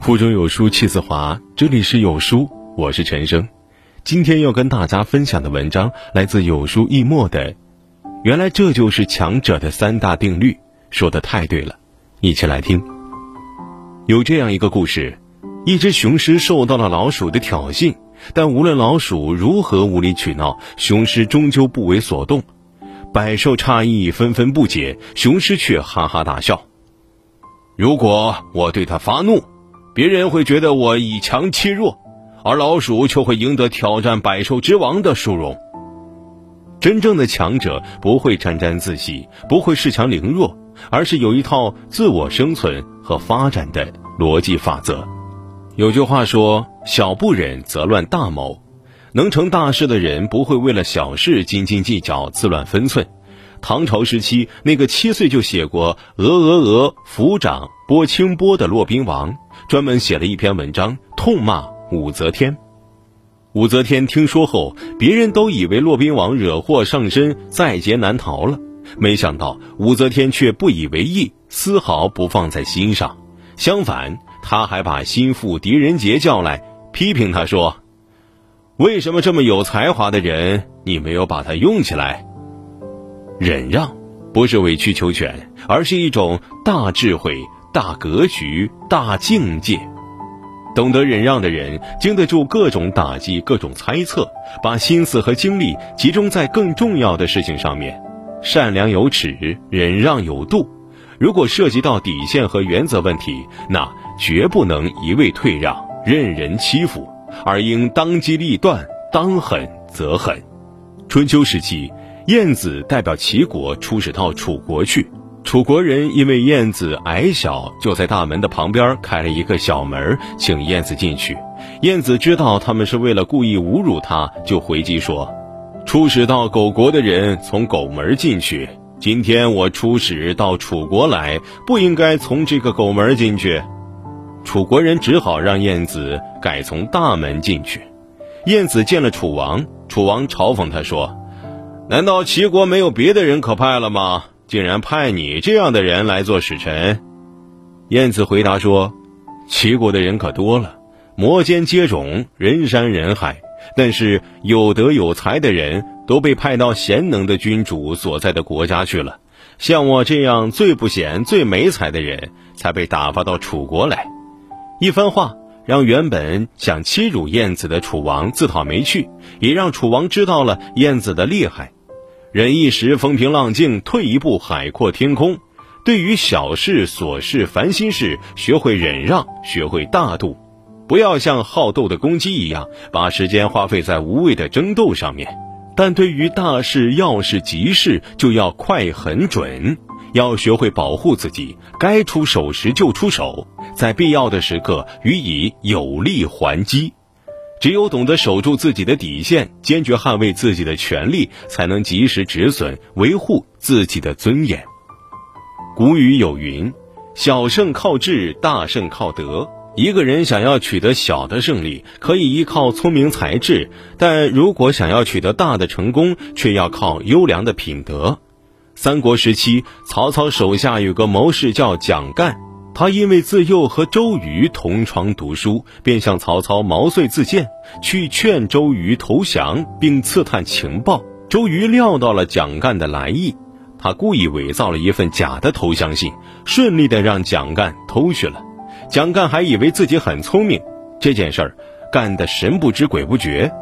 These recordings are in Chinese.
腹中有书气自华，这里是有书，我是陈生。今天要跟大家分享的文章来自有书一墨的。原来这就是强者的三大定律，说的太对了，一起来听。有这样一个故事：一只雄狮受到了老鼠的挑衅，但无论老鼠如何无理取闹，雄狮终究不为所动。百兽诧异，纷纷不解，雄狮却哈哈大笑。如果我对他发怒，别人会觉得我以强欺弱，而老鼠却会赢得挑战百兽之王的殊荣。真正的强者不会沾沾自喜，不会恃强凌弱，而是有一套自我生存和发展的逻辑法则。有句话说：“小不忍则乱大谋。”能成大事的人不会为了小事斤斤计较、自乱分寸。唐朝时期，那个七岁就写过“鹅鹅鹅，抚掌拨清波”的骆宾王，专门写了一篇文章，痛骂武则天。武则天听说后，别人都以为骆宾王惹祸上身，在劫难逃了，没想到武则天却不以为意，丝毫不放在心上。相反，她还把心腹狄仁杰叫来，批评他说：“为什么这么有才华的人，你没有把他用起来？”忍让不是委曲求全，而是一种大智慧、大格局、大境界。懂得忍让的人，经得住各种打击、各种猜测，把心思和精力集中在更重要的事情上面。善良有尺，忍让有度。如果涉及到底线和原则问题，那绝不能一味退让、任人欺负，而应当机立断，当狠则狠。春秋时期。晏子代表齐国出使到楚国去，楚国人因为晏子矮小，就在大门的旁边开了一个小门，请晏子进去。晏子知道他们是为了故意侮辱他，就回击说：“出使到狗国的人从狗门进去，今天我出使到楚国来，不应该从这个狗门进去。”楚国人只好让晏子改从大门进去。晏子见了楚王，楚王嘲讽他说。难道齐国没有别的人可派了吗？竟然派你这样的人来做使臣？晏子回答说：“齐国的人可多了，摩肩接踵，人山人海。但是有德有才的人都被派到贤能的君主所在的国家去了，像我这样最不贤、最没才的人才被打发到楚国来。”一番话让原本想欺辱晏子的楚王自讨没趣，也让楚王知道了晏子的厉害。忍一时风平浪静，退一步海阔天空。对于小事、琐事、烦心事，学会忍让，学会大度，不要像好斗的公鸡一样，把时间花费在无谓的争斗上面。但对于大事、要事、急事，就要快、狠、准，要学会保护自己，该出手时就出手，在必要的时刻予以有力还击。只有懂得守住自己的底线，坚决捍卫自己的权利，才能及时止损，维护自己的尊严。古语有云：“小胜靠智，大胜靠德。”一个人想要取得小的胜利，可以依靠聪明才智；但如果想要取得大的成功，却要靠优良的品德。三国时期，曹操手下有个谋士叫蒋干。他因为自幼和周瑜同床读书，便向曹操毛遂自荐，去劝周瑜投降，并刺探情报。周瑜料到了蒋干的来意，他故意伪造了一份假的投降信，顺利的让蒋干偷去了。蒋干还以为自己很聪明，这件事儿干得神不知鬼不觉。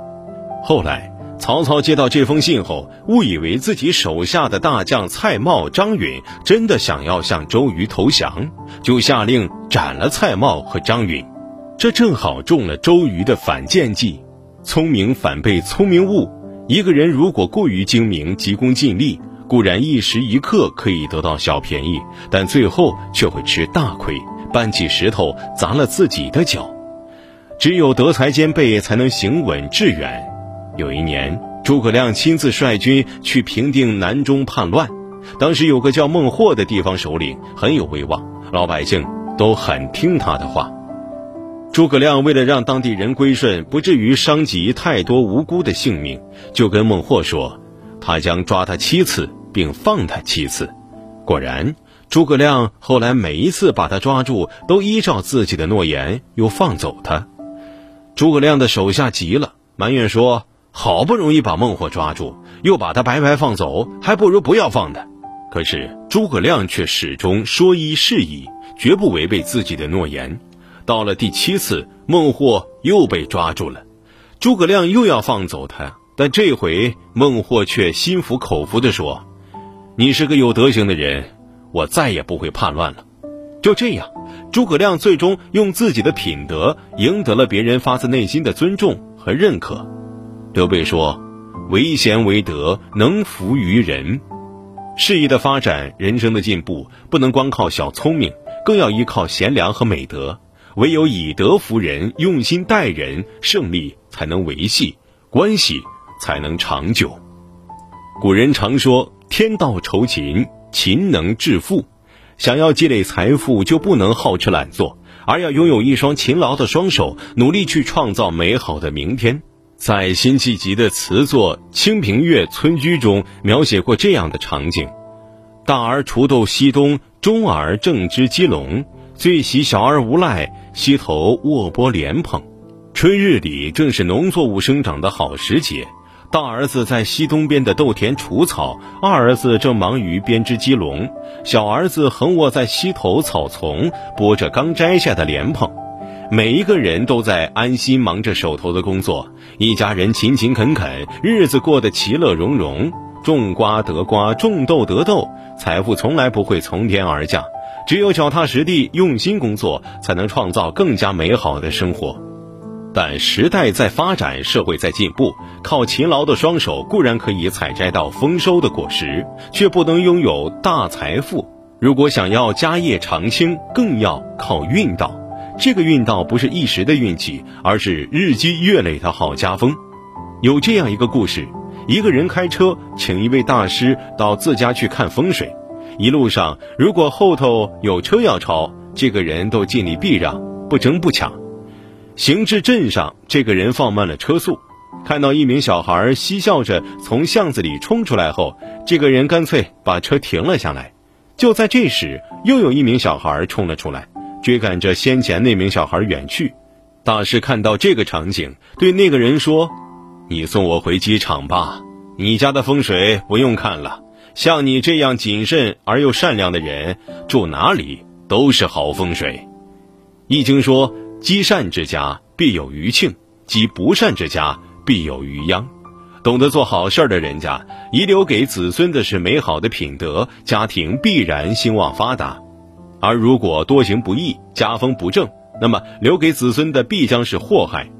后来。曹操接到这封信后，误以为自己手下的大将蔡瑁、张允真的想要向周瑜投降，就下令斩了蔡瑁和张允。这正好中了周瑜的反间计。聪明反被聪明误。一个人如果过于精明、急功近利，固然一时一刻可以得到小便宜，但最后却会吃大亏，搬起石头砸了自己的脚。只有德才兼备，才能行稳致远。有一年，诸葛亮亲自率军去平定南中叛乱。当时有个叫孟获的地方首领很有威望，老百姓都很听他的话。诸葛亮为了让当地人归顺，不至于伤及太多无辜的性命，就跟孟获说，他将抓他七次，并放他七次。果然，诸葛亮后来每一次把他抓住，都依照自己的诺言又放走他。诸葛亮的手下急了，埋怨说：“好不容易把孟获抓住，又把他白白放走，还不如不要放的。”可是诸葛亮却始终说一是一，绝不违背自己的诺言。到了第七次，孟获又被抓住了，诸葛亮又要放走他，但这回孟获却心服口服地说：“你是个有德行的人。”我再也不会叛乱了。就这样，诸葛亮最终用自己的品德赢得了别人发自内心的尊重和认可。刘备说：“为贤为德，能服于人。”事业的发展，人生的进步，不能光靠小聪明，更要依靠贤良和美德。唯有以德服人，用心待人，胜利才能维系，关系才能长久。古人常说：“天道酬勤。”勤能致富，想要积累财富，就不能好吃懒做，而要拥有一双勤劳的双手，努力去创造美好的明天。在辛弃疾的词作《清平乐·村居》中，描写过这样的场景：大儿锄豆溪东，中儿正织鸡笼，最喜小儿无赖，溪头卧剥莲蓬。春日里正是农作物生长的好时节。大儿子在溪东边的豆田除草，二儿子正忙于编织鸡笼，小儿子横卧在溪头草丛剥着刚摘下的莲蓬。每一个人都在安心忙着手头的工作，一家人勤勤恳恳，日子过得其乐融融。种瓜得瓜，种豆得豆，财富从来不会从天而降，只有脚踏实地、用心工作，才能创造更加美好的生活。但时代在发展，社会在进步，靠勤劳的双手固然可以采摘到丰收的果实，却不能拥有大财富。如果想要家业长青，更要靠运道。这个运道不是一时的运气，而是日积月累的好家风。有这样一个故事：一个人开车请一位大师到自家去看风水，一路上如果后头有车要超，这个人都尽力避让，不争不抢。行至镇上，这个人放慢了车速，看到一名小孩嬉笑着从巷子里冲出来后，这个人干脆把车停了下来。就在这时，又有一名小孩冲了出来，追赶着先前那名小孩远去。大师看到这个场景，对那个人说：“你送我回机场吧，你家的风水不用看了。像你这样谨慎而又善良的人，住哪里都是好风水。”易经说。积善之家必有余庆，积不善之家必有余殃。懂得做好事儿的人家，遗留给子孙的是美好的品德，家庭必然兴旺发达；而如果多行不义，家风不正，那么留给子孙的必将是祸害。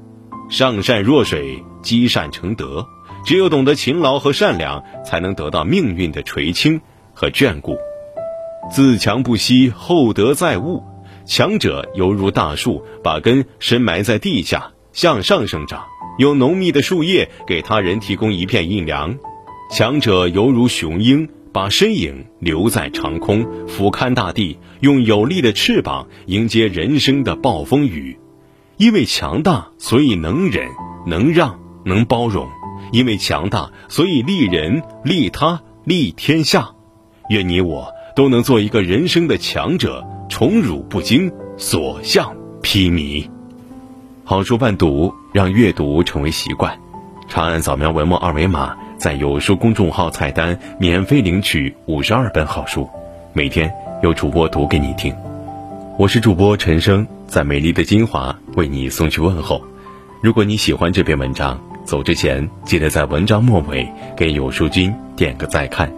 上善若水，积善成德。只有懂得勤劳和善良，才能得到命运的垂青和眷顾。自强不息，厚德载物。强者犹如大树，把根深埋在地下，向上生长，用浓密的树叶给他人提供一片阴凉；强者犹如雄鹰，把身影留在长空，俯瞰大地，用有力的翅膀迎接人生的暴风雨。因为强大，所以能忍、能让、能包容；因为强大，所以利人、利他、利天下。愿你我都能做一个人生的强者。宠辱不惊，所向披靡。好书伴读，让阅读成为习惯。长按扫描文末二维码，在有书公众号菜单免费领取五十二本好书，每天有主播读给你听。我是主播陈生，在美丽的金华为你送去问候。如果你喜欢这篇文章，走之前记得在文章末尾给有书君点个再看，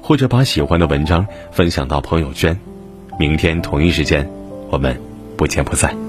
或者把喜欢的文章分享到朋友圈。明天同一时间，我们不见不散。